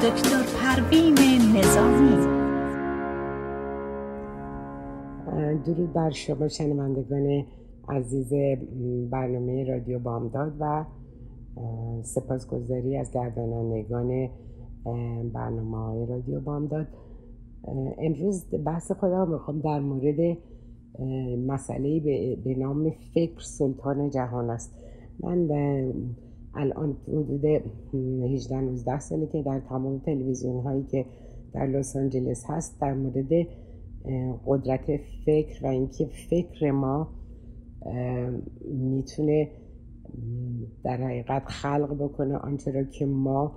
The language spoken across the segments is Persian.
دکتر پروین نظامی. درود بر شما شنوندگان عزیز برنامه رادیو بامداد و سپاسگزاری از گردانندگان برنامه های رادیو بامداد. امروز بحث خودم می‌خوام در مورد مسئله به نام فکر سلطان جهان است. من الان حدود 18 19 ساله که در تمام تلویزیون هایی که در لس آنجلس هست در مورد قدرت فکر و اینکه فکر ما می‌تونه در حقیقت خلق بکنه آنچه را که ما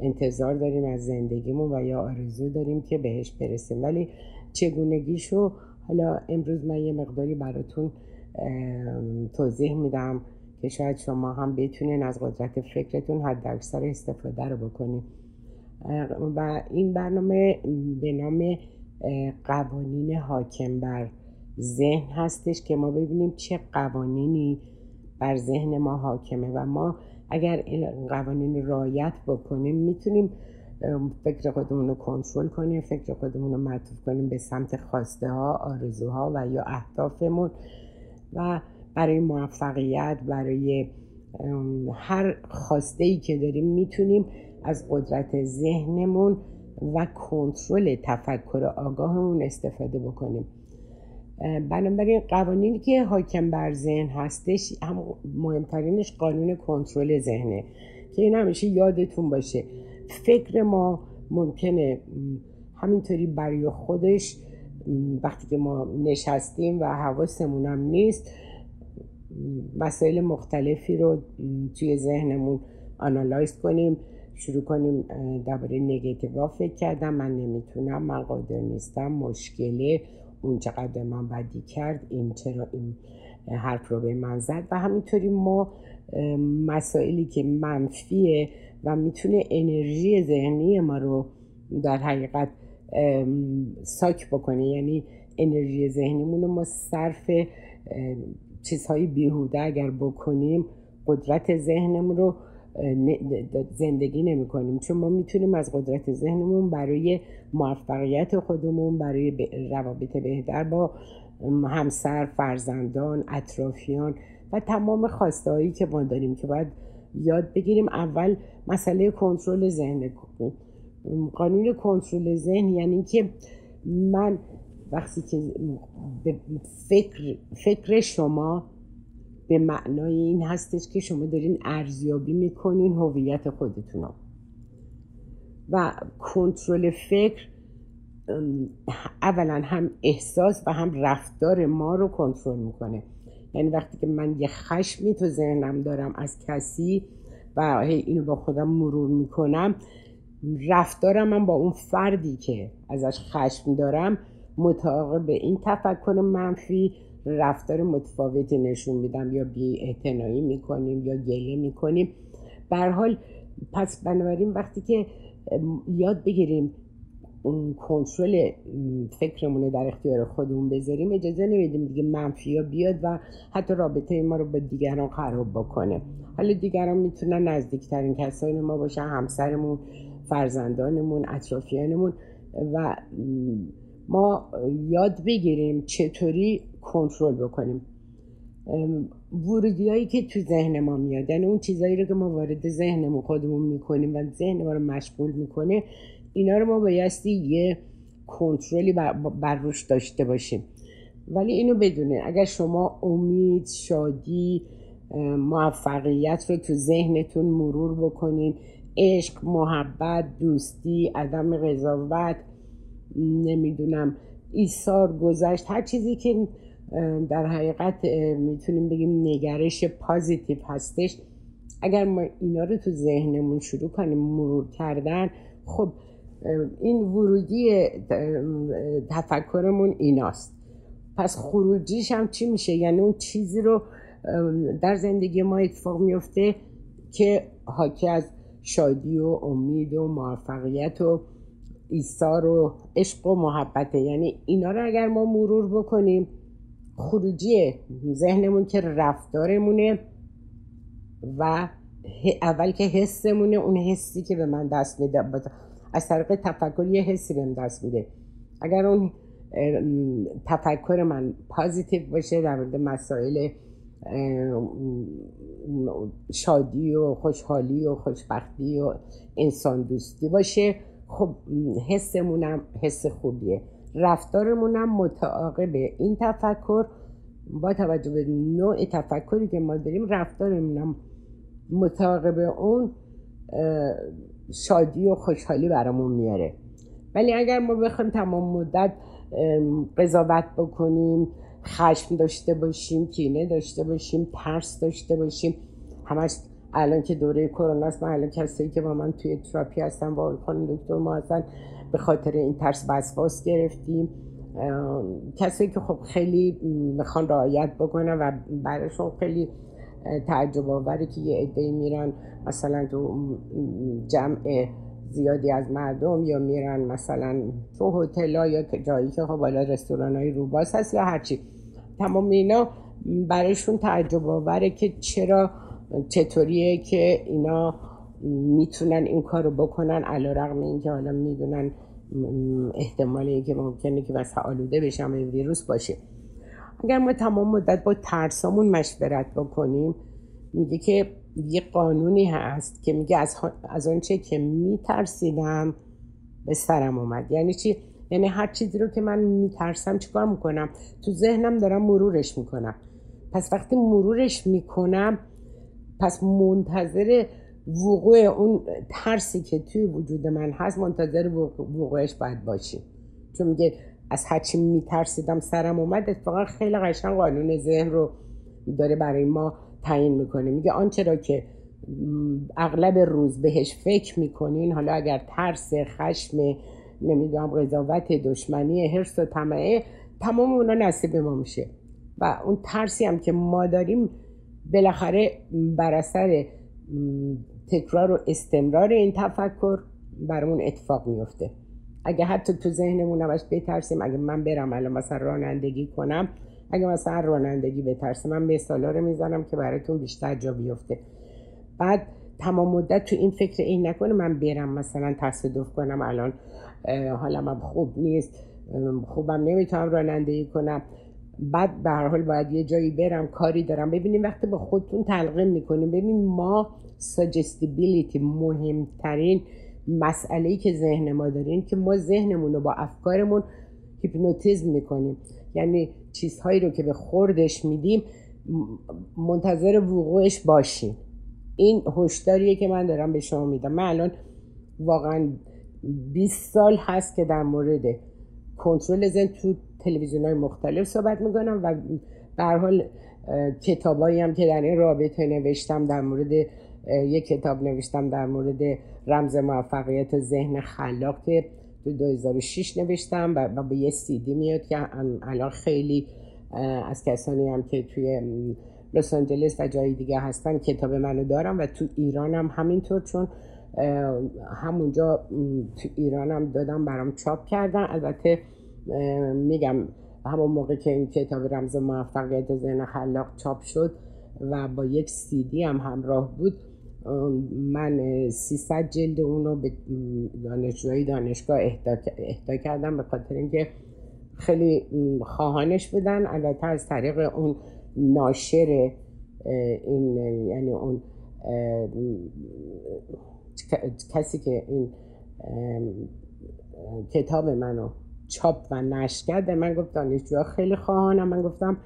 انتظار داریم از زندگیمون و یا آرزو داریم که بهش برسیم. ولی چگونگیشو حالا امروز من یه مقداری براتون توضیح میدم. که شاید شما هم بتونین از قدرت فکرتون حد اکثر استفاده رو بکنید و این برنامه به نام قوانین حاکم بر ذهن هستش که ما ببینیم چه قوانینی بر ذهن ما حاکمه و ما اگر این قوانین رایت بکنیم می‌تونیم فکر خودمون رو کنترل کنیم فکر خودمون رو معطوف کنیم به سمت خواسته ها آرزوها و یا اهدافمون. و برای موفقیت برای هر خواسته ای که داریم می‌تونیم از قدرت ذهنمون و کنترل تفکر آگاهمون استفاده بکنیم. بنابراین قوانینی که حاکم بر ذهن هستش هم مهمترینش قانون کنترل ذهنه که این همیشه یادتون باشه. فکر ما ممکنه همینطوری برای خودش وقتی که ما نشستیم و حواسمون هم نیست مسائل مختلفی رو توی ذهنمون آنالایز کنیم شروع کنیم درباره نگتیوا فکر کردم. من نمی‌تونم من قادر نیستم. مشکله. اون چقدر من بدی کرد این چرا این حرف رو به من زد. و همینطوری ما مسائلی که منفیه و می‌تونه انرژی ذهنی ما رو در حقیقت ساک بکنه. یعنی انرژی ذهنیمون رو ما صرف چیزهای بیهوده اگر بکنیم قدرت ذهنمون رو زندگی نمی کنیم چون ما می‌تونیم از قدرت ذهنمون برای موفقیت خودمون برای روابط بهتر با همسر فرزندان اطرافیان و تمام خواسته هایی که ما داریم که باید یاد بگیریم. اول مسئله کنترل ذهن. قانون کنترل ذهن یعنی که من وقتی که فکر, فکر شما به معنای این هستش که شما دارین ارزیابی می‌کنین هویت خودتون و کنترل فکر اولا هم احساس و هم رفتار ما رو کنترل می‌کنه. یعنی وقتی که من یه خشمی تو ذهنم دارم از کسی و اینو با خودم مرور می‌کنم رفتارم من با اون فردی که ازش خشم دارم متعاقب به این تفکر منفی رفتار متفاوتی نشون میدم. یا بی اعتنایی می‌کنیم یا گله می‌کنیم. بر حال پس بنابراین وقتی که یاد بگیریم اون کنترل فکرمون در اختیار خودمون بذاریم اجازه نمیدیم دیگه منفی بیاد و حتی رابطه ما رو به دیگران خراب بکنه. حالا دیگران می‌تونن نزدیکترین کسای ما باشن همسرمون فرزندانمون اطرافیانمون و ما یاد بگیریم چطوری کنترل بکنیم. ورودی که تو ذهن ما میاد یعنی اون چیزهایی رو که ما وارد ذهنمون خودمون می‌کنیم و ذهن ما رو مشغول می‌کنه اینا رو ما بایستی یه کنترلی بر, بر روش داشته باشیم. ولی اینو بدونه اگر شما امید شادی موفقیت رو تو ذهنتون مرور بکنین عشق محبت دوستی عدم قضاوت نمی‌دونم ایثار گذشت هر چیزی که در حقیقت می‌تونیم بگیم نگرش پازیتیو هستش. اگر ما اینا رو تو ذهنمون شروع کنیم مرور کردن خب این ورودی تفکرمون ایناست. پس خروجیش هم چی میشه؟ یعنی اون چیزی رو در زندگی ما اتفاق میفته که حاکی از شادی و امید و موفقیت و ایثار و عشق و محبته. یعنی اینا رو اگر ما مرور بکنیم خروجی ذهنمون که رفتارمونه و اول که حسمونه اون حسی که به من دست میده. از طریق تفکر یه حسی بهم دست میده. اگر اون تفکر من پازیتیو باشه در مورد مسائل شادی و خوشحالی و خوشبختی و انسان دوستی باشه خب حسمونم حس خوبیه. رفتارمونم متعاقب این تفکر با توجه به نوع تفکری که ما داریم رفتارمونم متعاقب اون شادی و خوشحالی برامون میاره. ولی اگر ما بخوایم تمام مدت قضاوت بکنیم خشم داشته باشیم کینه داشته باشیم ترس داشته باشیم همش الان که دوره کرونا است من الان کسایی که با من توی تراپی هستن با خانم دکتر ما هستن به خاطر این ترس وسواس گرفتیم. کسایی که خب خیلی می‌خوان رعایت بکنن و براشون خیلی تعجب آوره که یه عده میرن مثلا تو جمع زیادی از مردم یا میرن مثلا تو هتل یا جایی که خب بالا رستوران های روباس هست یا هرچی تمام اینا برایشون تعجب آوره که چرا چطوریه که اینا می‌تونن این کار رو بکنن علا رقم این که حالا می‌دونن احتمال که ممکنه که بس آلوده بشن به ویروس باشه. اگر ما تمام مدت با ترسامون مشورت بکنیم میگه که یه قانونی هست که میگه از, از آنچه که میترسیدم به سرم اومد. یعنی چی؟ یعنی هر چیزی رو که من میترسم چیکار می‌کنم؟ تو ذهنم دارم مرورش می‌کنم. پس وقتی مرورش می‌کنم پس منتظر وقوع اون ترسی که توی وجود من هست منتظر وقوعش باید باشیم. چون میگه از هرچی میترسیدم سرم اومد اتفاقا خیلی قشنگ قانون ذهن رو داره برای ما تعیین می‌کنه. میگه آنچه را که اغلب روز بهش فکر می‌کنین حالا اگر ترس خشم نمی‌دونم قضاوت دشمنی حرس و طمعه تمام اونا نصیب ما میشه. و اون ترسی هم که ما داریم بالاخره بر اثر تکرار و استمرار این تفکر برامون اتفاق میفته. اگه حتی تو ذهنمون همش بترسیم اگه من برم الان مثلا رانندگی کنم اگه مثلا رانندگی بترسم من مثالا رو می‌زنم که براتون بیشتر جا بیفته. بعد تمام مدت تو این فکر این نکنه من برم مثلا تصادف کنم الان حالم هم خوب نیست خوبم نمی‌تونم رانندگی کنم. بعد به هر حال باید یه جایی برم کاری دارم. ببینیم وقتی با خودتون تلقیم می‌کنیم ببین ما سجستیبیلیتی مهمترین مسئله ای که ذهن ما داریم که ما ذهنمون رو با افکارمون هیپنوتیزم می‌کنیم. یعنی چیزهایی رو که به خوردش میدیم منتظر وقوعش باشیم این هشداریه که من دارم به شما میدم. من الان واقعا 20 سال هست که در مورد کنترل ذهن تو تلویزیون های مختلف صحبت می‌کنم و به حال کتابایی هم که در این رابطه نوشتم در مورد یک کتاب نوشتم در مورد رمز موفقیت ذهن خلاق که تو 2006 نوشتم و به یه سیدی میاد که الان خیلی از کسانی هم که توی لس آنجلس و جای دیگه هستن کتاب منو دارم و تو ایران هم همینطور چون همونجا تو ایران هم دادم برام چاپ کردن. البته میگم همون موقع که این کتاب رمز موفقیت ذهن خلاق چاپ شد و با یک سیدی هم همراه بود من 300 جلد اون رو به دانشجوهای دانشگاه اهدا, کردم به خاطر اینکه خیلی خواهانش بودن. البته از طریق اون ناشر این یعنی اون کسی که این کتاب منو چاپ و نشر کرد من گفت دانشجوها خیلی خواهانم. من گفتم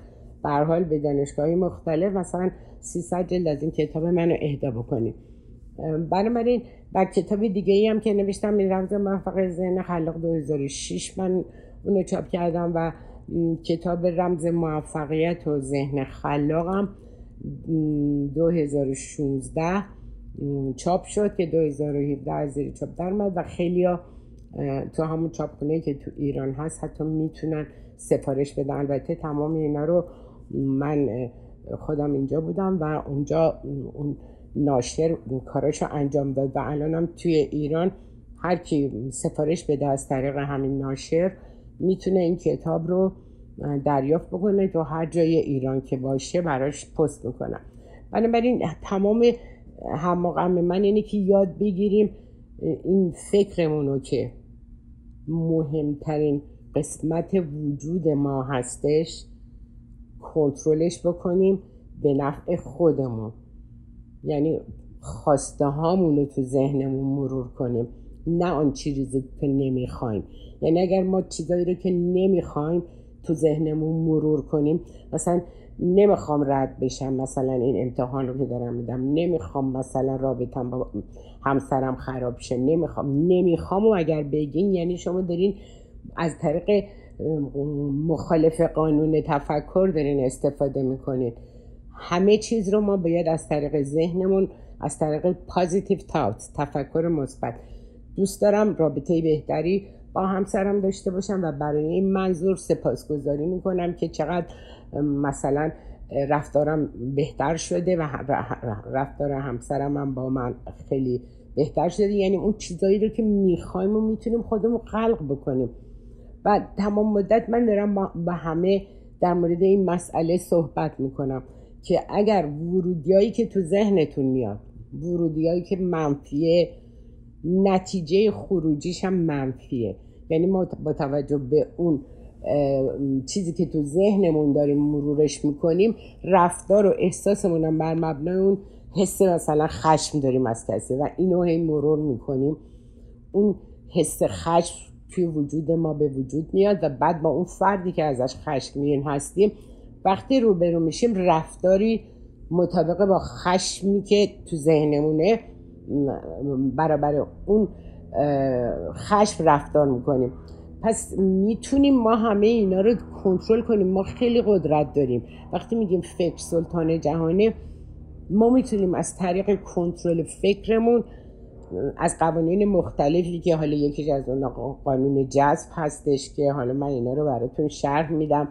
به حال به دانشگاهی مختلف مثلا 300 جلد از این کتاب منو اهدا بکنیم بنابراین و کتاب دیگه ای هم که نوشتم این رمز موفق ذهن خلاق 2006 من اونو چاپ کردم و کتاب رمز موفقیت و ذهن خلاقم 2016 چاپ شد که 2017 از زیر چاپ درمد و خیلی تو همون چاپخونه که تو ایران هست حتی می‌تونن سفارش بدن. البته تمام اینا رو من خودم اینجا بودم و اونجا اون ناشر کاراشو انجام داد و الانم توی ایران هر کی سفارش بده از طریق همین ناشر می‌تونه این کتاب رو دریافت بکنه تو هر جای ایران که باشه براش پست می‌کنم بنابراین تمام همه من اینه که یاد بگیریم این فکرمونو که مهمترین قسمت وجود ما هستش کنترلش بکنیم به نفع خودمون. یعنی خواسته هامون رو تو ذهنمون مرور کنیم نه آن چیزی که نمی‌خوایم. یعنی اگر ما چیزایی رو که نمی‌خوایم تو ذهنمون مرور کنیم مثلا نمی‌خوام رد بشم مثلا این امتحان رو که دارم میدم نمی‌خوام مثلا رابطم با همسرم خراب شه. نمی‌خوام. نمی‌خوام و اگر بگین یعنی شما دارین از طریق مخالف قانون تفکر دارین استفاده می‌کنین. همه چیز رو ما باید از طریق ذهنمون از طریق پازیتیو تاوت تفکر مثبت. دوست دارم رابطه بهتری با همسرم داشته باشم و برای این منظور سپاسگزاری می‌کنم که چقدر مثلا رفتارم بهتر شده و رفتار همسرم هم با من خیلی بهتر شده. یعنی اون چیزایی رو که می‌خوایم و می‌تونیم خودمون خلق بکنیم. و تمام مدت من دارم با همه در مورد این مسئله صحبت می‌کنم که اگر ورودیایی که تو ذهنتون میاد ورودیایی که منفیه نتیجه خروجیش هم منفیه. یعنی ما با توجه به اون چیزی که تو ذهنمون داریم مرورش می‌کنیم رفتار و احساسمون هم بر مبنای اون حس مثلا خشم داریم از کسی و اینو هی مرور می‌کنیم. اون حس خشم توی وجود ما به وجود میاد و بعد با اون فردی که ازش خشمگین هستیم وقتی روبرو میشیم رفتاری مطابق با خشمی که تو ذهنمونه برابر اون خشم رفتار می‌کنیم. پس می‌تونیم ما همه اینا رو کنترل کنیم. ما خیلی قدرت داریم. وقتی میگیم فکر سلطان جهانه ما می‌تونیم از طریق کنترل فکرمون از قوانین مختلفی که حالا یکیش از اون قانون جذب هستش که حالا من اینا رو براتون شرح میدم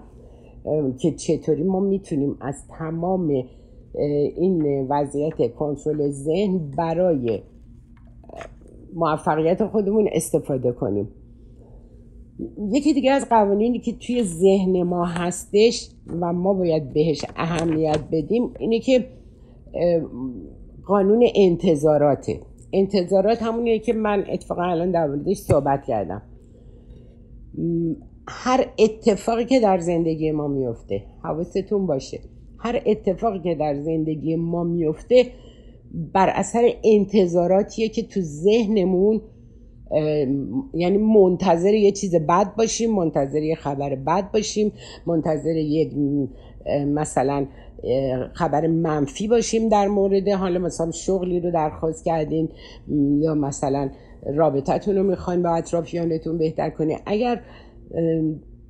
که چطوری ما می‌تونیم از تمام این وضعیت کنترل ذهن برای موفقیت خودمون استفاده کنیم. یکی دیگه از قوانینی که توی ذهن ما هستش و ما باید بهش اهمیت بدیم اینه که قانون انتظاراته. انتظارات همونیه که من اتفاقا الان در موردش صحبت کردم. هر اتفاقی که در زندگی ما میفته حواستون باشه هر اتفاقی که در زندگی ما میفته بر اثر انتظاراتیه که تو ذهنمون یعنی منتظر یه چیز بد باشیم منتظر یه خبر بد باشیم منتظر یک مثلا خبر منفی باشیم در مورد حالا مثلا شغلی رو درخواست کردین یا مثلا رابطتون رو می‌خواین با اطرافیانتون بهتر کنین. اگر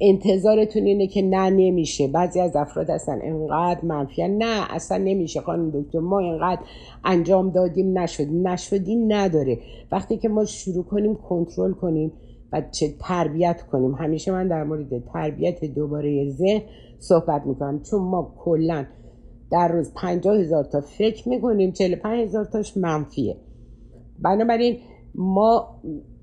انتظارتون اینه که نه نمیشه. بعضی از افراد هستن انقدر منفی نه اصلا نمیشه خانم دکتر. ما انقدر انجام دادیم نشد. نشدی نداره. وقتی که ما شروع کنیم کنترل کنیم و چه تربیت کنیم. همیشه من در مورد تربیت دوباره ذهن صحبت می‌کنم. چون ما کلا در روز پنجاه هزار تا فکر می‌کنیم چهل پنج هزار تاش منفیه. بنابراین ما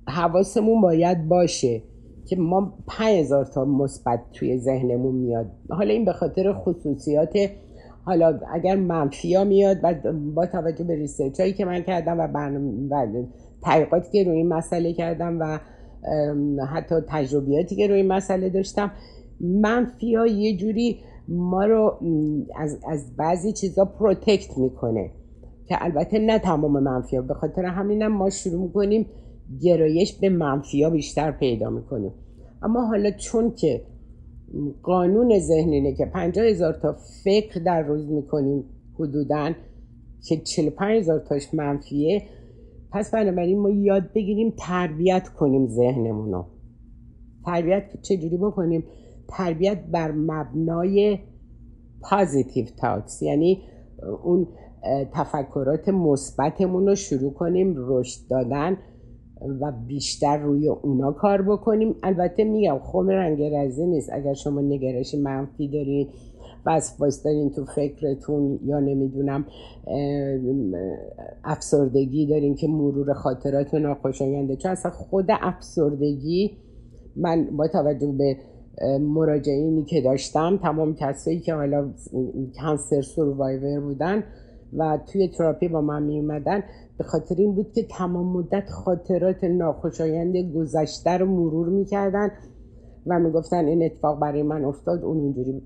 حواسمون باید باشه. که ما 5000 تا مثبت توی ذهنمون میاد. حالا این به خاطر خصوصیات حالا اگر منفیا میاد و با توجه به research هایی که من کردم و, و تحقیقاتی که روی این مسئله کردم و حتی تجربیاتی که روی این مسئله داشتم منفیا یه جوری ما رو از, از بعضی چیزا protect می‌کنه که البته نه تمام منفیا به خاطر همینم ما شروع می‌کنیم گرایش به منفیا بیشتر پیدا می‌کنیم اما حالا چون که قانون ذهنینه که پنجاه هزار تا فکر در روز می‌کنیم حدودا که 45 هزار تاش منفیه پس بنابراین ما یاد بگیریم تربیت کنیم ذهنمون رو. تربیت چجوری بکنیم؟ تربیت بر مبنای پازیتیو تاکس یعنی اون تفکرات مثبتمون رو شروع کنیم رشد دادن و بیشتر روی اونا کار بکنیم. البته میگم خم رنگ رزه نیست. اگر شما نگرش منفی دارید وسواس دارین تو فکرتون یا نمی‌دونم افسردگی دارین که مرور خاطرات ناخوشاینده چون اصلا خود افسردگی من با توجه به مراجعینی که داشتم تمام کسایی که حالا کانسر سوروایور بودن و توی تراپی با من می اومدن به خاطر این بود که تمام مدت خاطرات ناخوشایند گذشته رو مرور می‌کردن و می‌گفتن این اتفاق برای من افتاد اون اونجوری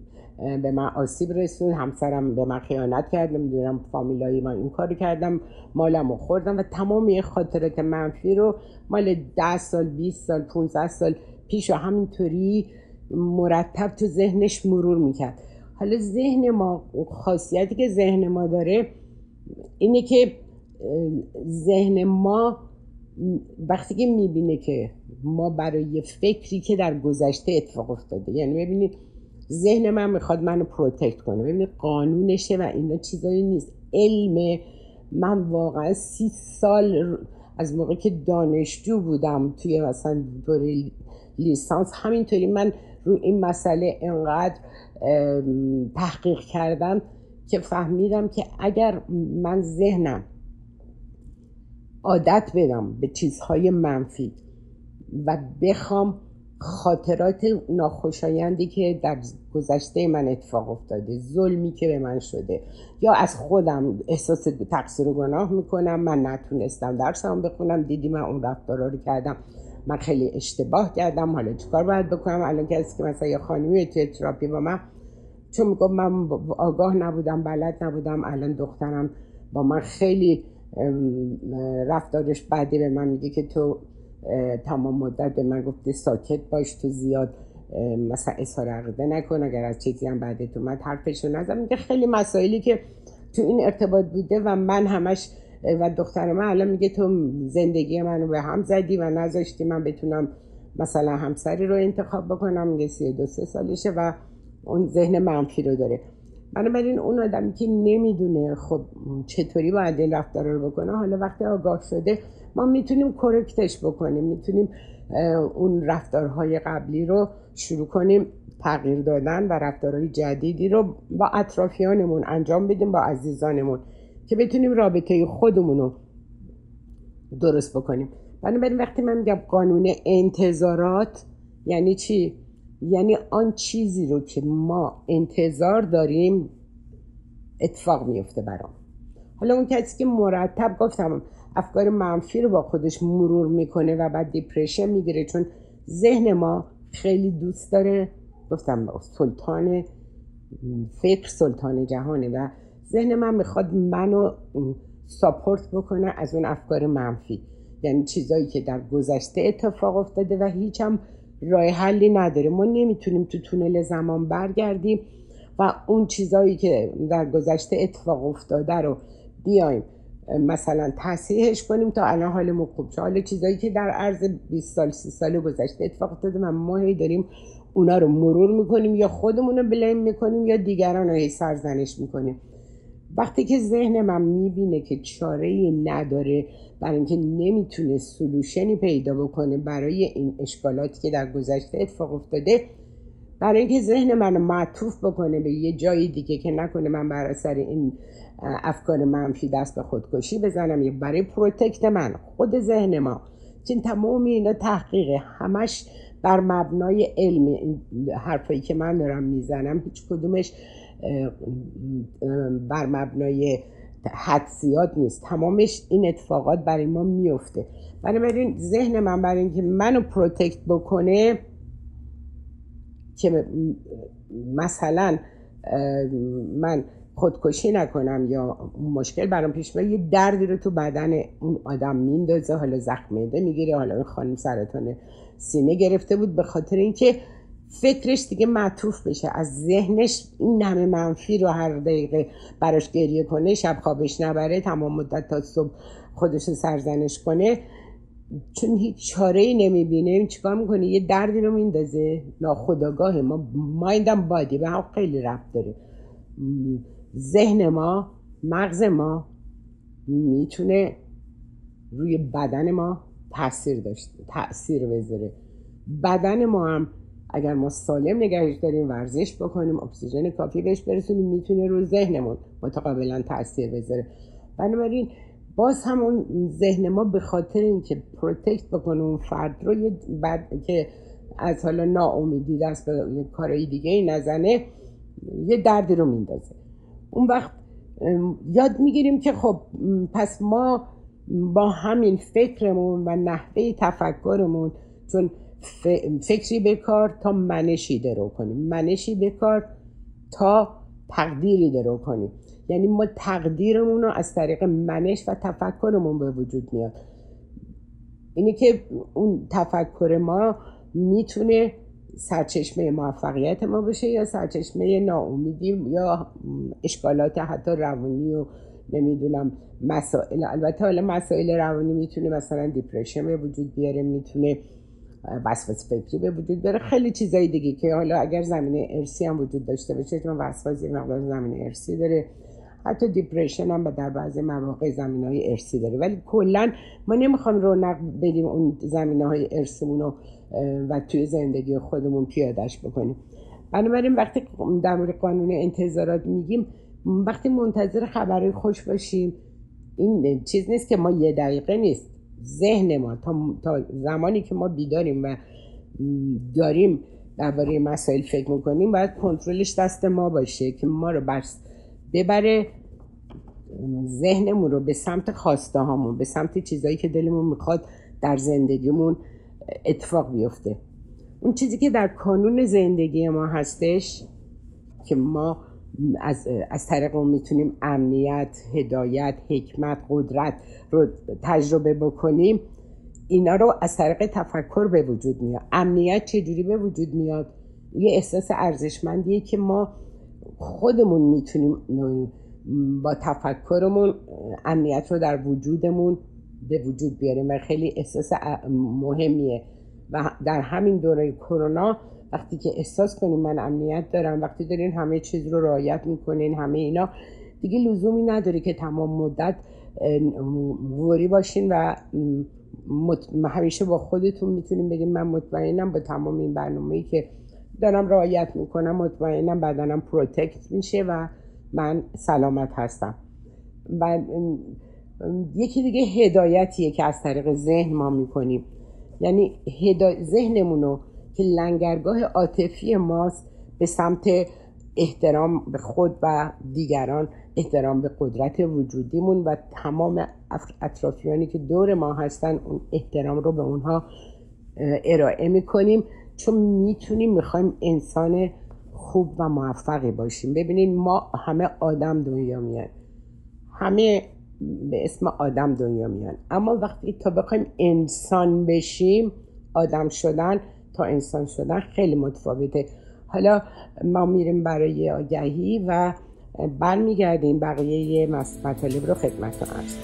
به من آسیب رسون همسرم به من خیانت کرد نمی‌دونم فامیلایی من این کاری کردم مالم رو خوردم و تمام یه خاطرات منفی رو مال ده سال 20 سال 15 سال پیش و همینطوری مرتب تو ذهنش مرور می‌کرد. حالا ذهن ما خاصیتی که ذهن ما داره اینه که ذهن ما وقتی که می‌بینه که ما برای فکری که در گذشته اتفاق افتاده یعنی ببینید ذهن من می‌خواد منو پروتکت کنه. ببینید قانونشه و اینا چیزایی نیست. علم من واقعا سی سال از موقع که دانشجو بودم توی مثلا دوره لیسانس همینطوری من رو این مسئله انقدر تحقیق کردم که فهمیدم که اگر من ذهنم عادت بدم به چیزهای منفی و بخوام خاطرات ناخوشایندی که در گذشته من اتفاق افتاده ظلمی که به من شده یا از خودم احساس تقصیر و گناه می‌کنم من نتونستم درسم بخونم دیدی من اون رفتارا رو کردم من خیلی اشتباه کردم حالا چیکار باید بکنم؟ الان کسی که مثلا یه خانمی توی تراپی با من چون میگم من آگاه نبودم بلد نبودم الان دخترم با من خیلی رفتارش بعدی به من میگه که تو تمام مدت به من گفته ساکت باش تو زیاد مثلا اظهار عقیده نکن اگر از چیزی هم بعد تو من حرفشو نزم میگه خیلی مسائلی که تو این ارتباط بوده و من همش و دختر من الان میگه تو زندگی منو به هم زدی و نذاشتی من بتونم مثلا همسری رو انتخاب بکنم میگه سی دو سه سالشه و اون ذهن منفی رو داره. بنابراین اون آدمی که نمی‌دونه خب چطوری باید این رفتار رو بکنه حالا وقتی آگاه شده ما می‌تونیم کرکتش بکنیم می‌تونیم اون رفتارهای قبلی رو شروع کنیم تغییر دادن و رفتارهای جدیدی رو با اطرافیانمون انجام بدیم با عزیزانمون که بتونیم رابطه خودمون رو درست بکنیم بنابراین وقتی من میگم قانون انتظارات یعنی چی؟ یعنی آن چیزی رو که ما انتظار داریم اتفاق میفته برام. حالا اون کسی که مرتب گفتم افکار منفی رو با خودش مرور می‌کنه و بعد دیپریشن می‌گیره چون ذهن ما خیلی دوست داره. گفتم سلطان فکر سلطان جهانه و ذهن من می‌خواد منو ساپورت بکنه از اون افکار منفی. یعنی چیزایی که در گذشته اتفاق افتاده و هیچ هم راه حلی نداره. ما نمی‌تونیم تو تونل زمان برگردیم و اون چیزایی که در گذشته اتفاق افتاده رو بیایم. مثلا تصحیحش کنیم تا الان حالمون خوب شه. حالا چیزایی که در عرض 20 سال 30 سال گذشته اتفاق افتاده و ما هی داریم اونا رو مرور می‌کنیم یا خودمون رو بلیم می‌کنیم یا دیگران رو سرزنش می‌کنیم. وقتی که ذهن من می‌بینه که چاره ای نداره برای اینکه نمی‌تونه سلوشنی پیدا بکنه برای این اشکالاتی که در گذشته اتفاق افتاده برای اینکه ذهن من معطوف بکنه به یه جایی دیگه که نکنه من بر اثر این افکار منفی دست به خودکشی بزنم. یا برای protect من خود ذهن ما. چون تمام اینا تحقیقه. همش بر مبنای علم حرفایی که من دارم می‌زنم هیچ کدومش بر مبنای حدسیات نیست. تمامش این اتفاقات برای ما میفته. بنابراین ذهن من برای اینکه منو protect بکنه که مثلا من خودکشی نکنم یا مشکل برام پیش یه دردی رو تو بدن اون آدم میندازه. حالا زخم میده می‌گیره حالا این خانم سرطان سینه گرفته بود به خاطر اینکه فکرش دیگه معطوف بشه. از ذهنش این همه منفی رو هر دقیقه براش گریه کنه شب خوابش نبره تمام مدت تا صبح خودش سرزنش کنه. چون هیچ چاره ای نمی‌بینه چیکار می‌کنه؟ یه دردی رو میندازه. ناخداگاه ما. مایندم بادی به هم خیلی ربط داره. ذهن ما مغز ما می‌تونه روی بدن ما تاثیر داشته تاثیر بذاره. بدن ما هم اگر ما سالم نگهش داریم ورزش بکنیم اکسیژن کافی بهش برسونیم می‌تونه رو ذهنمون متقابلا تاثیر بذاره. بنابراین باز هم اون ذهن ما به خاطر اینکه protect بکنه اون فرد رو بعد که از حالا ناامیدی دست به کارهای دیگه ای نزنه یه دردی رو میندازه. اون وقت یاد می‌گیریم که خب پس ما با همین فکرمون و نحوه تفکرمون چون فکری بکار تا منشی درو کنیم منشی بکار تا تقدیری درو کنیم یعنی ما تقدیرمون رو از طریق منش و تفکرمون به وجود میاد. اینه که اون تفکر ما می‌تونه سرچشمه موفقیت ما بشه یا سرچشمه ناامیدی یا اشکالات حتی روانی و نمی‌دونم مسائل. البته حالا مسائل روانی می‌تونه مثلا depression به وجود بیاره می‌تونه وسواس فکری به وجود بیاره. خیلی چیزایی دیگه که حالا اگر زمینه ارثی هم وجود داشته باشه چون وسواس یه مقدار زمینه ارثی داره. حتی depression هم در بعضی مواقع زمینه ارثی داره. ولی کلا ما نمی‌خوام رونق بدیم اون زمینه های ارسیمون و توی زندگی خودمون پیادش بکنیم. بنابراین وقتی در مورد قانون انتظارات میگیم وقتی منتظر خبرهای خوش باشیم این چیز نیست که ما یه دقیقه نیست. ذهن ما تا, زمانی که ما بیداریم و داریم درباره مسائل فکر می‌کنیم باید کنترلش دست ما باشه که ما رو بس ببره ذهنمون رو به سمت خواسته هامون به سمت چیزایی که دلمون می‌خواد در زندگیمون اتفاق بیفته. اون چیزی که در کانون زندگی ما هستش که ما از, از طریق اون می‌تونیم امنیت، هدایت، حکمت، قدرت رو تجربه بکنیم. اینا رو از طریق تفکر به وجود میاد. امنیت چجوری به وجود میاد؟ یه احساس ارزشمندیه که ما خودمون می‌تونیم با تفکرمون امنیت رو در وجودمون به وجود بیاریم و خیلی احساس مهمیه. و در همین دوره کرونا وقتی که احساس کنیم من امنیت دارم وقتی دارین همه چیز رو رعایت می‌کنین همه اینا دیگه لزومی نداره که تمام مدت وری باشین و همیشه با خودتون می‌تونیم بگیم من مطمئنم با تمام این برنامه که دارم رعایت می‌کنم مطمئنم بدنم پروتکت میشه و من سلامت هستم. و یکی دیگه هدایتیه که از طریق ذهن ما می‌کنیم. یعنی هدا... ذهنمونو که لنگرگاه عاطفی ماست به سمت احترام به خود و دیگران احترام به قدرت وجودیمون و تمام اطرافیانی که دور ما هستن اون احترام رو به اونها ارائه می‌کنیم. چون می‌تونیم می‌خوایم انسان خوب و موفقی باشیم. ببینید ما همه آدم دنیا میان. همه به اسم آدم دنیا میان. اما وقتی تا بخوایم انسان بشیم آدم شدن تا انسان شدن خیلی متفاوته. حالا ما میریم برای آگهی و برمیگردیم بقیه مطالب رو خدمتتون عرض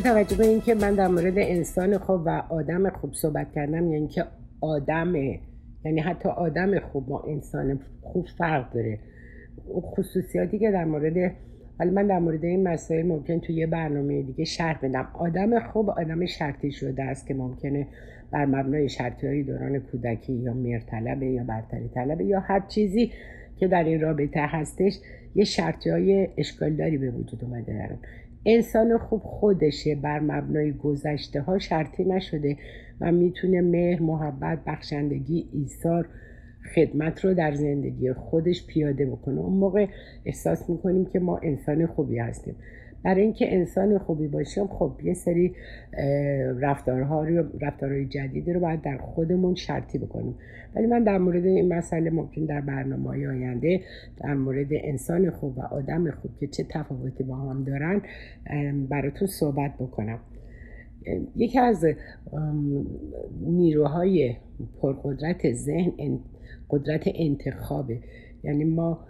توجه به اینکه من در مورد انسان خوب و آدم خوب صحبت کردم یعنی که آدم یعنی حتی آدم خوب با انسان خوب فرق داره. خصوصیاتی که در مورد حالا من در مورد این مسائل ممکن توی یه برنامه دیگه شرح بدم. آدم خوب آدم شرطی شده است که ممکنه بر مبنای شرطی های دوران کودکی یا مرطلبه یا برتری طلبه یا هر چیزی که در این رابطه هستش یه شرطی های اشکال به وجود اومده. انسان خوب خودشه بر مبنای گذشته ها شرطی نشده و می‌تونه مهر محبت بخشندگی ایثار خدمت رو در زندگی خودش پیاده بکنه. اون موقع احساس می‌کنیم که ما انسان خوبی هستیم. برای اینکه انسان خوبی باشیم خب یه سری رفتارها رو رفتارهای جدیدی رو باید در خودمون شرطی بکنیم. ولی من در مورد این مسئله ممکن در برنامه های آینده در مورد انسان خوب و آدم خوب که چه تفاوتی با هم دارن براتون صحبت بکنم. یکی از نیروهای پرقدرت ذهن قدرت انتخابه. یعنی ما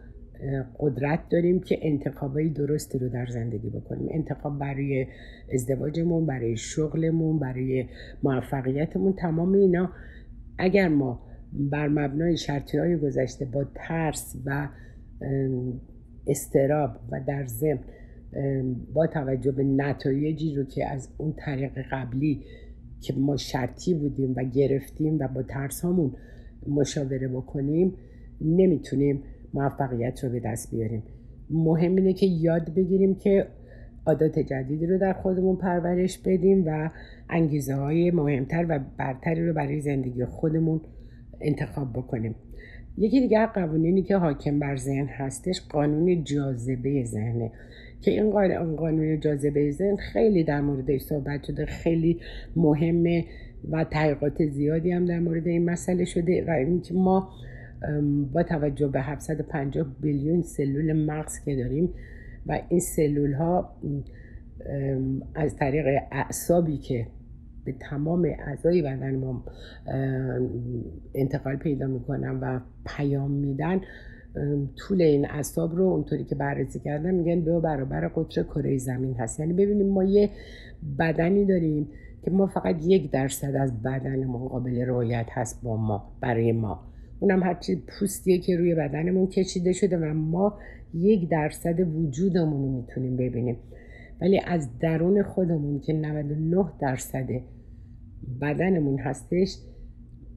قدرت داریم که انتخابای درستی رو در زندگی بکنیم. انتخاب برای ازدواجمون برای شغلمون برای موفقیتمون تمام اینا. اگر ما بر مبنای شرطی های گذشته با ترس و استراب و در ضمن با توجه به نتایجی رو که از اون طریق قبلی که ما شرطی بودیم و گرفتیم و با ترس همون مشاوره بکنیم نمی‌تونیم موفقیت رو به دست بیاریم. مهم اینه که یاد بگیریم که عادات جدیدی رو در خودمون پرورش بدیم و انگیزه های مهمتر و برتری رو برای زندگی خودمون انتخاب بکنیم. یکی دیگه قوانینی که حاکم بر ذهن هستش قانون جاذبه ذهنه. که این قانون جاذبه ذهن خیلی در موردش صحبت شده خیلی مهمه و تحقیقات زیادی هم در مورد این مسئله شده و اینکه ما با توجه به 750 بیلیون سلول مغز که داریم و این سلول ها از طریق اعصابی که به تمام اعضای بدن ما انتقال پیدا می‌کنن و پیام میدن طول این اعصاب رو اونطوری که بررسی کردن میگن دو برابر قطر کره زمین هست. یعنی ببینیم ما یه بدنی داریم که ما فقط یک درصد از بدنمون قابل رویت هست با ما برای ما. اونم هرچی پوستیه که روی بدنمون کشیده شده و ما یک درصد وجودمون رو می‌تونیم ببینیم. ولی از درون خودمون که 99 درصد بدنمون هستش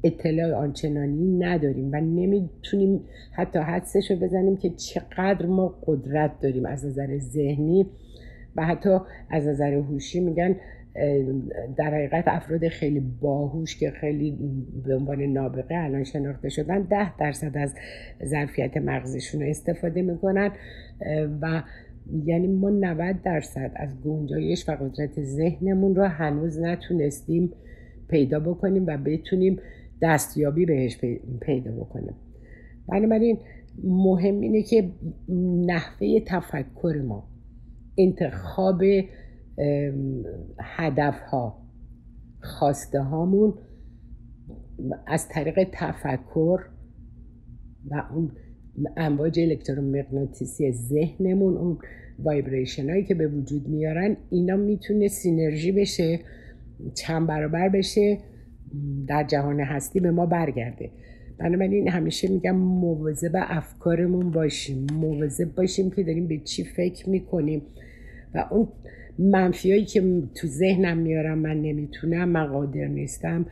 اطلاع آنچنانی نداریم و نمی‌تونیم حتی حدسش رو بزنیم که چقدر ما قدرت داریم. از نظر ذهنی و حتی از نظر هوشی میگن در حقیقت افراد خیلی باهوش که خیلی به عنوان نابغه الان شناخته شدن ده درصد از ظرفیت مغزشون رو استفاده می‌کنن و یعنی ما 90 درصد از گنجایش و قدرت ذهنمون رو هنوز نتونستیم پیدا بکنیم و بتونیم دستیابی بهش پیدا بکنیم. بنابراین مهم اینه که نحوه تفکر ما انتخاب هدف ها خواسته هامون از طریق تفکر و اون امواج الکترومغناطیسی ذهنمون اون وایبریشن هایی که به وجود میارن اینا می‌تونه سینرژی بشه چند برابر بشه در جهان هستی به ما برگرده. بنابراین همیشه میگم مواظب افکارمون باشیم مواظب باشیم که داریم به چی فکر می‌کنیم و اون منفیایی که تو ذهنم میارم من نمی‌تونم من قادر نیستم.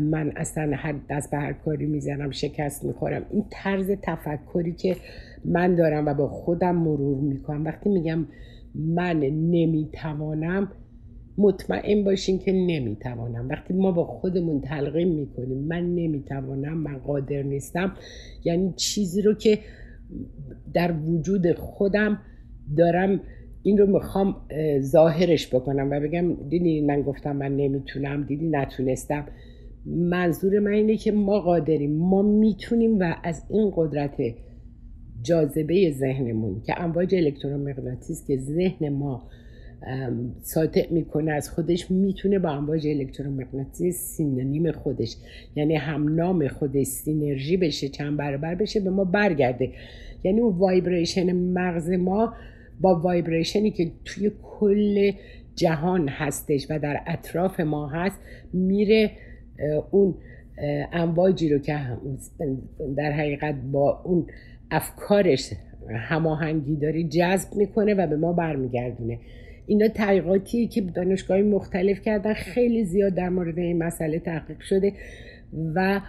من اصلا هر دست به هر کاری می‌زنم شکست می‌خورم. این طرز تفکری که من دارم و با خودم مرور می‌کنم وقتی میگم من نمی‌توانم مطمئن باشین که نمی‌توانم. وقتی ما با خودمون تلقیم می‌کنیم من نمی‌توانم من قادر نیستم. یعنی چیزی رو که در وجود خودم دارم این رو می‌خوام ظاهرش بکنم و بگم دیدی من گفتم من نمی‌تونم دیدی نتونستم. منظور من اینه که ما قادریم ما می‌تونیم و از این قدرت جاذبه ذهنمون که امواج الکترومغناطیس که ذهن ما ساطع می‌کنه از خودش می‌تونه با امواج الکترومغناطیس synonym خودش یعنی همنام خودش synergy بشه چند برابر بشه به ما برگرده. یعنی اون vibration مغز ما با vibration ی که توی کل جهان هستش و در اطراف ما هست میره اون امواجی رو که در حقیقت با اون افکارش هماهنگی داری جذب می‌کنه و به ما برمیگردونه. اینا تحقیقاتی که دانشگاهی مختلف کردن خیلی زیاد در مورد این مسئله تحقیق شده و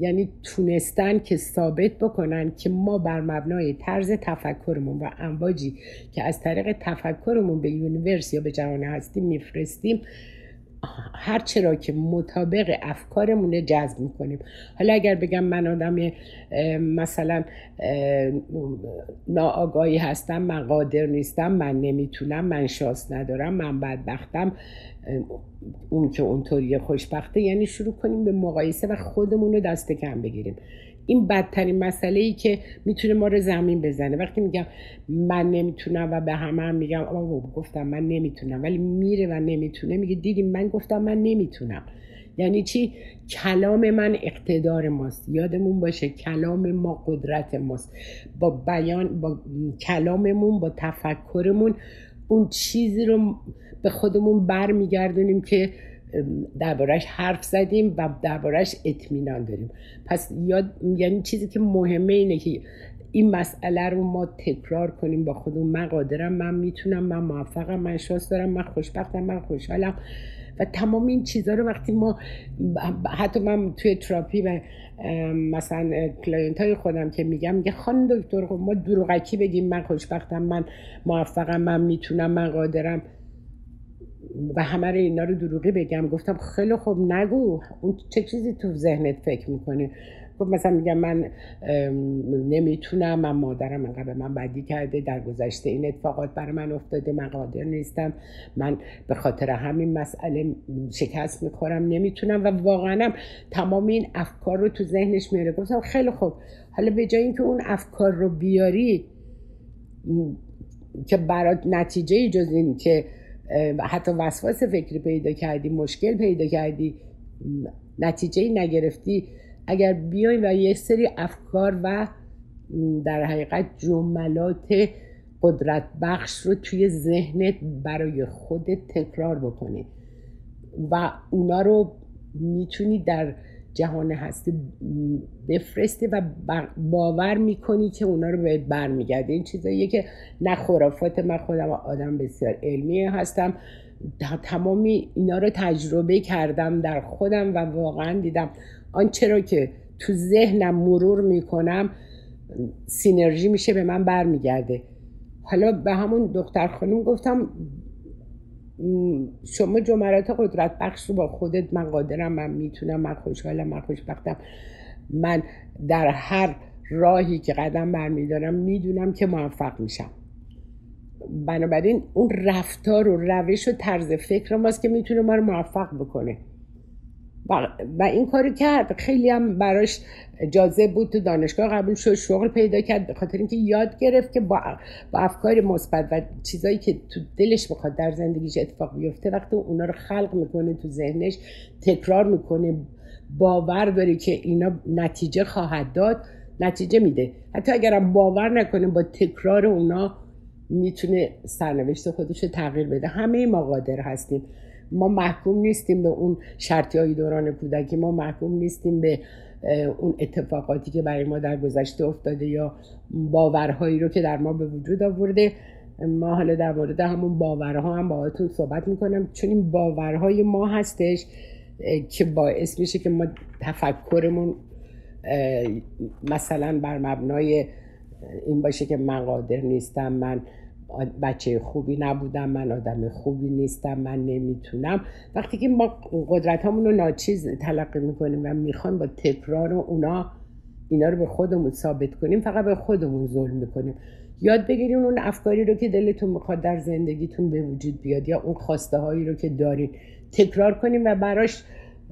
یعنی تونستن که ثابت بکنن که ما بر مبنای طرز تفکرمون و امواجی که از طریق تفکرمون به یونیورس یا به جهان هستیم میفرستیم هر چرا که مطابق افکارمونه جذب می‌کنیم. حالا اگر بگم من آدم مثلا ناآگاهی هستم من قادر نیستم من نمی‌تونم من شانس ندارم من بدبختم اون که اونطوری خوشبخته یعنی شروع کنیم به مقایسه و خودمون رو دست کم بگیریم. این بدترین مسئله ای که می‌تونه ما رو زمین بزنه. وقتی میگم من نمی‌تونم و به همه هم میگم گفتم من نمی‌تونم ولی میره و نمی‌تونه. میگه دیدیم من گفتم من نمی‌تونم. یعنی چی؟ کلام من اقتدار ماست. یادمون باشه کلام ما قدرت ماست. با بیان با کلاممون با تفکرمون اون چیزی رو به خودمون برمیگردونیم که دربارش حرف زدیم و دربارش اطمینان داریم. پس یاد یعنی چیزی که مهمه اینه که این مسئله رو ما تکرار کنیم با خودمون. من قادرم من می‌تونم من موفقم من شانس دارم من خوشبختم من خوشحالم. و تمام این چیزها رو وقتی ما حتی من توی تراپی و مثلا client های خودم که میگم میگه خانم دکتر خب ما دروغکی بگیم من خوشبختم من موفقم من می‌تونم من قادرم. و همه رو اینا رو دروغی بگم. گفتم خیلی خوب نگو. اون چه چیزی تو ذهنت فکر می‌کنه خب مثلا میگم من نمی‌تونم من مادرم انقدر به من بدی کرده در گذشته این اتفاقات برای من افتاده من قادر نیستم. من به خاطر همین مسئله شکست می‌خورم نمی‌تونم و واقعا تمام این افکار رو تو ذهنش میاره. گفتم خیلی خوب. حالا به جای اینکه اون افکار رو بیاری که برات نتیجه جز این که حتی وسواس فکری پیدا کردی مشکل پیدا کردی نتیجه نگرفتی. اگر بیایم و یه سری افکار و در حقیقت جملات قدرت بخش رو توی ذهنت برای خودت تکرار بکنی و اونا رو می‌تونی در جهان هستی بفرستی و باور می‌کنی که اونا رو بهت برمیگرده. این چیزاییه که نه خرافات من خودم آدم بسیار علمی هستم. تمامی اینا رو تجربه کردم در خودم و واقعا دیدم. آنچه را که تو ذهنم مرور می‌کنم سینرژی میشه به من برمیگرده. حالا به همون دختر خانم گفتم شما جملات قدرت بخش رو با خودت من قادرم من می‌تونم من خوشحالم من خوشبختم. من در هر راهی که قدم برمیدارم می‌دونم که موفق میشم. بنابراین اون رفتار و روش و طرز فکر ماست که می‌تونه ما رو موفق بکنه. و این کاری کرد. خیلی هم براش جازه بود. تو دانشگاه قبول شد شغل پیدا کرد. به خاطر اینکه یاد گرفت که با, با افکار مثبت و چیزایی که تو دلش بخواد در زندگیش اتفاق بیفته وقتی اونا رو خلق می‌کنه تو ذهنش تکرار می‌کنه باور داره که اینا نتیجه خواهد داد نتیجه میده. حتی اگرم باور نکنه با تکرار اونا می‌تونه سرنوشت خودش تغییر بده. همه ما قادر هستیم. ما محکوم نیستیم به اون شرطی های دوران کودکی ما محکوم نیستیم به اون اتفاقاتی که برای ما در گذشته افتاده یا باورهایی رو که در ما به وجود آورده. ما حالا در مورد همون باورها هم باهاتون صحبت می‌کنم. چون این باورهای ما هستش که باعث میشه که ما تفکرمون مثلا بر مبنای این باشه که من قادر نیستم من بچه خوبی نبودم من آدم خوبی نیستم من نمی‌تونم. وقتی که ما قدرت رو ناچیز تلقی می‌کنیم و می‌خوایم با تکرار و اونا اینا رو به خودمون ثابت کنیم فقط به خودمون ظلم می‌کنیم. یاد بگیریم اون افکاری رو که دلتون می‌خواد در زندگیتون به وجود بیاد یا اون خواسته هایی رو که دارید تکرار کنیم و براش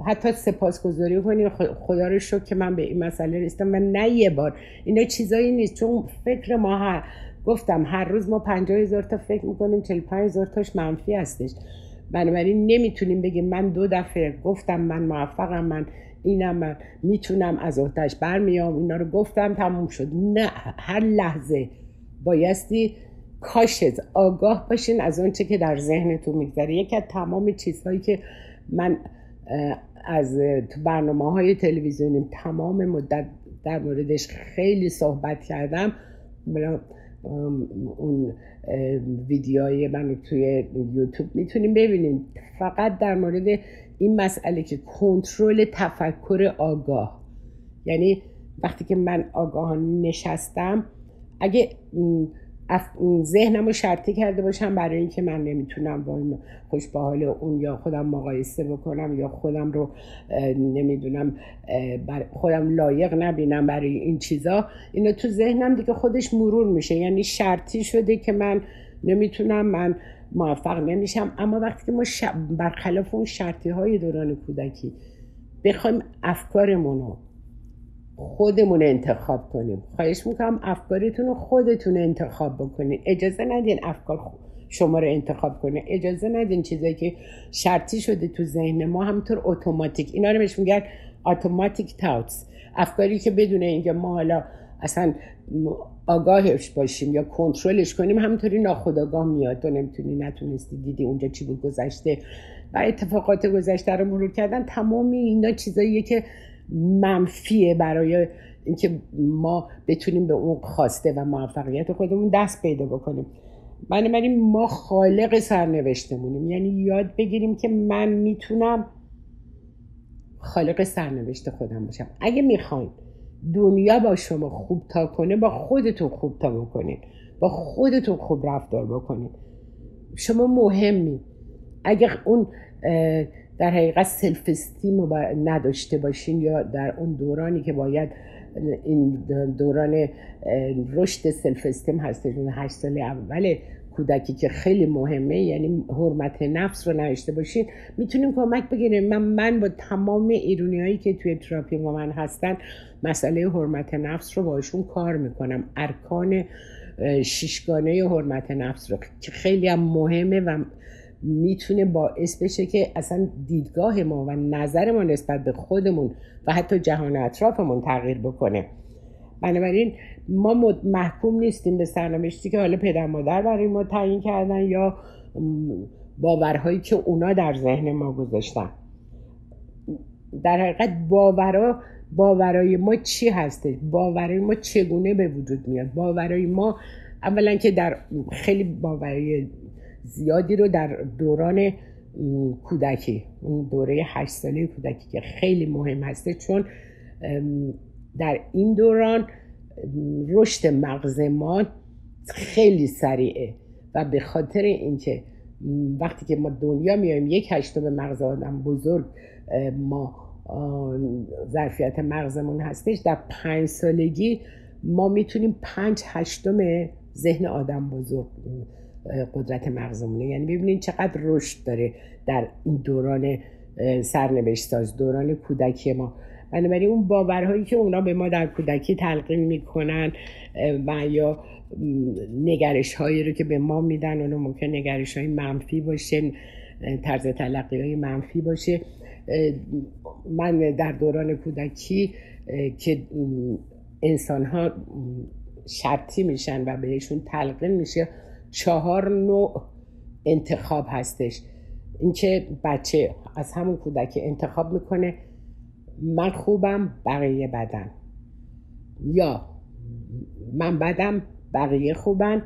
حتی سپاسگزاری کنیم. خدا رو شکر که من به این مسئله رسیدم و نه یه بار. اینا چیزایی نیست. چون فکر ما گفتم هر روز ما پنجاه هزار تا فکر می‌کنیم چل پنج هزار تاش منفی هستش. بنابراین نمی‌تونیم بگیم من دو دفعه گفتم من موفقم من اینم من می‌تونم از احتش برمیام اینا رو گفتم تموم شد. نه هر لحظه بایستی کاشت آگاه باشین از آنچه که در ذهنتون میگذره. یکی از تمام چیزهایی که من از تو برنامه های تلویزیونیم تمام مدت در موردش خیلی صحبت کردم اون ویدیوهای من توی یوتیوب می‌تونیم ببینیم. فقط در مورد این مسئله که کنترل تفکر آگاه. یعنی وقتی که من آگاه نشستم اگه ذهنم رو شرطی کرده باشم برای اینکه من نمی‌تونم خوش به حال اون یا خودم مقایسه بکنم یا خودم رو نمی‌دونم خودم لایق نبینم برای این چیزا. اینا تو ذهنم دیگه خودش مرور میشه. یعنی شرطی شده که من نمی‌تونم من موفق نمیشم. اما وقتی که ما برخلاف اون شرطی های دوران کودکی بخوایم افکارمون رو خودمون انتخاب کنیم. خواهش می‌کنم افکارتون رو خودتون انتخاب بکنین. اجازه ندین افکار شما رو انتخاب کنه. اجازه ندین چیزایی که شرطی شده تو ذهن ما همطور اتوماتیک. اینا رو بهش میگن اتوماتیک تاوتس. افکاری که بدون اینکه ما حالا اصلا آگاهش باشیم یا کنترلش کنیم همینطوری ناخداگاه میاد. تو نمی‌تونی نتونستی دیدی اونجا چی بود گذشته. و اتفاقات گذشته رو مرور کردن تمام اینا چیزاییه که منفیه برای اینکه ما بتونیم به اون خواسته و موفقیت خودمون دست پیدا بکنیم. بنابراین ما خالق سرنوشتمونیم. یعنی یاد بگیریم که من می‌تونم خالق سرنوشت خودم باشم. اگه می‌خواین دنیا با شما خوب تا کنه با خودتون خوب تا بکنید با خودتون خوب رفتار بکنید شما مهمی. اگه اون در حقیقت self-esteem نداشته باشین یا در اون دورانی که باید این دوران رشد self-esteem هستش اون هشت سال اول کودکی که خیلی مهمه یعنی حرمت نفس رو نداشته باشین. می‌تونیم کمک بگیریم. من من با تمام ایرونی هایی که توی تراپی با من هستن مسئله حرمت نفس رو باشون کار می‌کنم. ارکان شیشگانه حرمت نفس رو که خیلی هم مهمه و می‌تونه باعث بشه که اصلا دیدگاه ما و نظر ما نسبت به خودمون و حتی جهان اطرافمون تغییر بکنه. بنابراین ما محکوم نیستیم به سرنوشتی که حالا پدر مادر برای ما تعیین کردن یا باورهایی که اونا در ذهن ما گذاشتن. در حقیقت باورها باورای ما چی هستش باورای ما چگونه به وجود میاد؟ باورای ما اولا که در خیلی باورای زیادی رو در دوران کودکی اون دوره هشت ساله کودکی که خیلی مهم هسته چون در این دوران رشد مغز ما خیلی سریعه و به خاطر اینکه وقتی که ما دنیا میایم یک هشتم مغز آدم بزرگ ما ظرفیت مغزمون هستش. در پنج سالگی ما می‌تونیم پنج هشتم ذهن آدم بزرگ قدرت مغزمونه. یعنی ببینید چقدر رشد داره در این دوران سرنوشت ساز دوران کودکی ما. بنابراین اون باورهایی که اونا به ما در کودکی تلقین می‌کنن و یا نگرش هایی رو که به ما میدن اونو ممکن نگرش های منفی باشه طرز تلقی های منفی باشه. من در دوران کودکی که انسان ها شرطی میشن و بهشون تلقین میشه چهار نوع انتخاب هستش. اینکه بچه از همون کودک انتخاب می‌کنه من خوبم بقیه بدن. یا من بدم بقیه خوبن.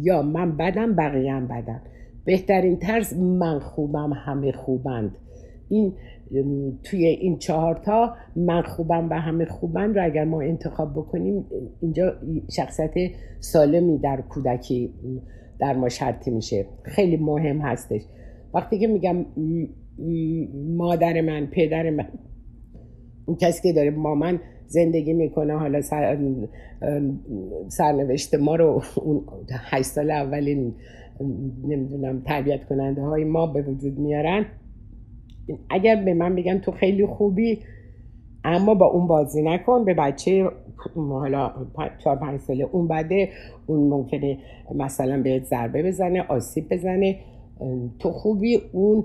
یا من بدم بقیه هم بدن. بهترین طرز من خوبم همه خوبند. این توی این چهارتا من خوبم و همه خوبن رو اگر ما انتخاب بکنیم اینجا شخصیت سالمی در کودکی در ما شرطی میشه. خیلی مهم هستش. وقتی که میگم مادر من پدر من اون کسی که داره با من زندگی می‌کنه حالا سر... سرنوشت ما رو اون هشت سال اولین نمی‌دونم تربیت کننده های ما به وجود میارن اگر به من بگن تو خیلی خوبی اما با اون بازی نکن. به بچه حالا چهار پنج ساله اون بده اون ممکنه مثلا بهت ضربه بزنه آسیب بزنه. تو خوبی اون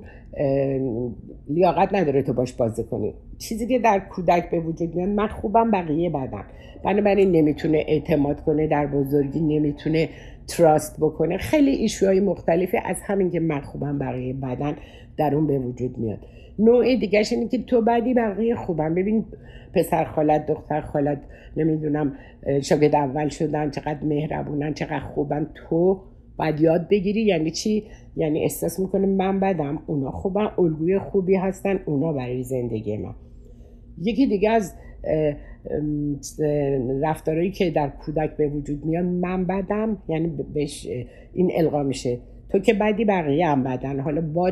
لیاقت نداره تو باش بازی کنی. چیزی که در کودک به وجود میاد من خوبم بقیه بدن بنابراین نمی‌تونه اعتماد کنه در بزرگی نمی‌تونه تراست بکنه. خیلی ایشوهای مختلفی از همین که من خوبم بقیه بدن. در اون به وجود میاد. نوع دیگرش اینه که تو بعدی بقیه خوبم ببین پسر خالت دختر خالت نمی‌دونم شاگرد اول شدن چقدر مهربونن چقدر خوبن. تو باید یاد بگیری یعنی چی؟ یعنی احساس می‌کنه من بدم اونا خوبن الگوی خوبی هستن اونا برای زندگی من. یکی دیگه از رفتارهایی که در کودک به وجود میاد من بدم یعنی بهش این القا میشه. تو که بدی بقیه هم بدن. حالا با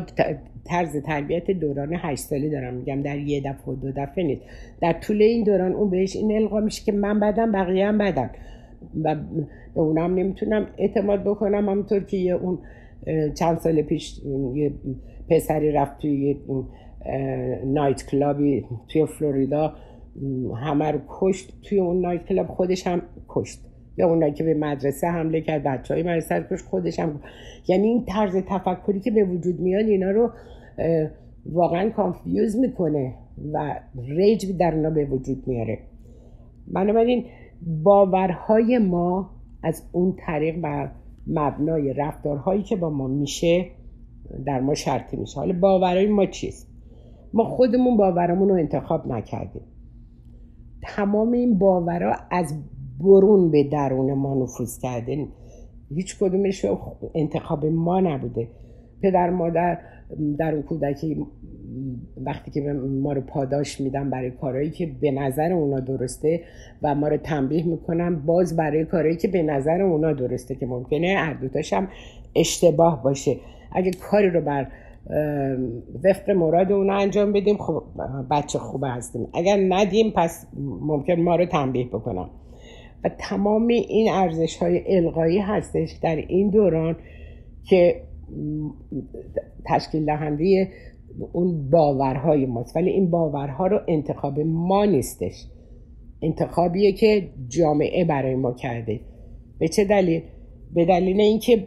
طرز تربیت دوران هشت ساله دارم میگم در یه دفعه دو دفعه نیست. در طول این دوران اون بهش این القا میشه که من بدم بقیه هم بدن. و به اونم نمی‌تونم اعتماد بکنم. همونطور که یه اون چند سال پیش یه پسری رفت توی nightclub ی توی فلوریدا. همه رو کشت. توی اون nightclub خودش هم کشت. یا اونایی که به مدرسه حمله کرد بچه های مدرسه خودش هم یعنی این طرز تفکری که به وجود میاد اینا رو واقعا confuse می‌کنه و rage در اونا به وجود میاره. بنابراین باورهای ما از اون طریق بر مبنای رفتارهایی که با ما میشه در ما شرطی میشه. حالا باورهای ما چیست؟ ما خودمون باورمون رو انتخاب نکردیم. تمام این باورها از برون به درون ما نفوذ کرده هیچ کدومش انتخاب ما نبوده. پدر مادر در اون کودکی وقتی که ما رو پاداش میدن برای کارهایی که به نظر اونا درسته و ما رو تنبیه می‌کنن باز برای کارهایی که به نظر اونا درسته که ممکنه هر هم اشتباه باشه. اگه کاری رو بر وفق مراد اونا انجام بدیم خب بچه خوب هستیم. اگر ندیم پس ممکن ما رو تنبیه بکنم و تمام این ارزش های القایی هستش در این دوران که تشکیل دهنده اون باورهای ماست. ولی این باورها رو انتخاب ما نیستش. انتخابیه که جامعه برای ما کرده. به چه دلیل؟ به دلیل اینکه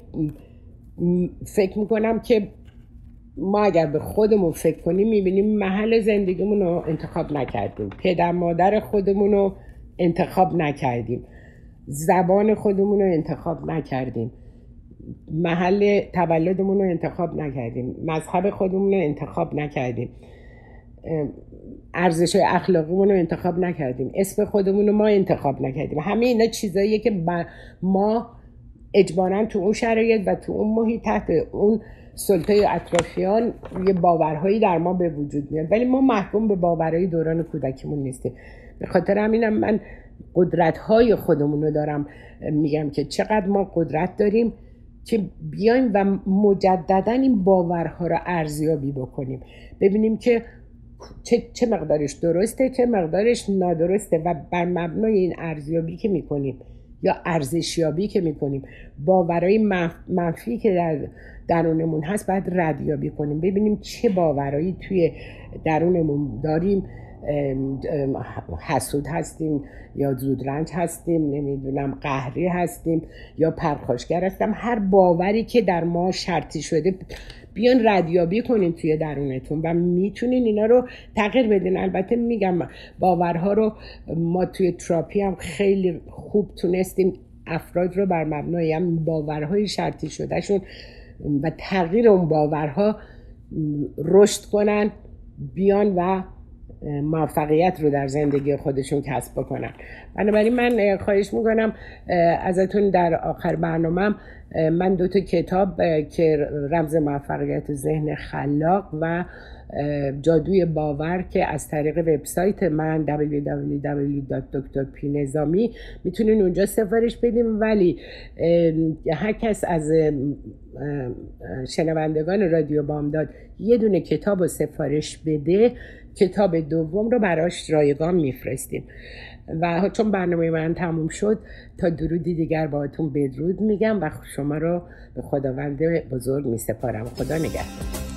فکر می‌کنم که ما اگر به خودمون فکر کنیم می‌بینیم محل زندگیمون رو انتخاب نکردیم. پدر مادر خودمون رو انتخاب نکردیم. زبان خودمون رو انتخاب نکردیم. محل تولدمون رو انتخاب نکردیم. مذهب خودمون رو انتخاب نکردیم. ارزش اخلاقیمون رو انتخاب نکردیم. اسم خودمون رو ما انتخاب نکردیم. همه اینا چیزاییه که ما اجبارا تو اون شرایط و تو اون محیط تحت اون سلطه اطرافیان یه باورهایی در ما به وجود میاد. ولی ما محکوم به باورهای دوران کودکیمون نیستیم. به خاطر همینم من قدرت های خودمون رو دارم میگم که چقدر ما قدرت داریم که بیایم و مجددا این باورها رو ارزیابی بکنیم. ببینیم که چه, چه مقدارش درسته چه مقدارش نادرسته و بر مبنای این ارزیابی که می‌کنیم یا ارزشیابی که می‌کنیم باورهای منفی که در درونمون هست باید ردیابی کنیم. ببینیم چه باورایی توی درونمون داریم حسود هستیم یا زودرنج هستیم نمی‌دونم قهری هستیم یا پرخاشگر هستم هر باوری که در ما شرطی شده بیان ردیابی کنین توی درونتون و می‌تونین اینا رو تغییر بدین. البته میگم باورها رو ما توی تراپی هم خیلی خوب تونستیم. افراد رو بر مبنای هم باورهای شرطی شدهشون و تغییر اون باورها رشد کنن بیان و موفقیت رو در زندگی خودشون کسب بکنن. بنابراین من خواهش می‌کنم ازتون در آخر برنامه من دو تا کتاب که رمز موفقیت ذهن خلاق و جادوی باور که از طریق وبسایت من www.drpnظامی می‌تونین اونجا سفارش بدیم ولی هر کس از شنوندگان رادیو بامداد یه دونه کتاب و سفارش بده کتاب دوم رو براش رایگان میفرستیم. و چون برنامه من تموم شد تا درودی دیگر باهاتون بدرود میگم و شما رو به خداوند بزرگ میسپارم. خدا نگهدار.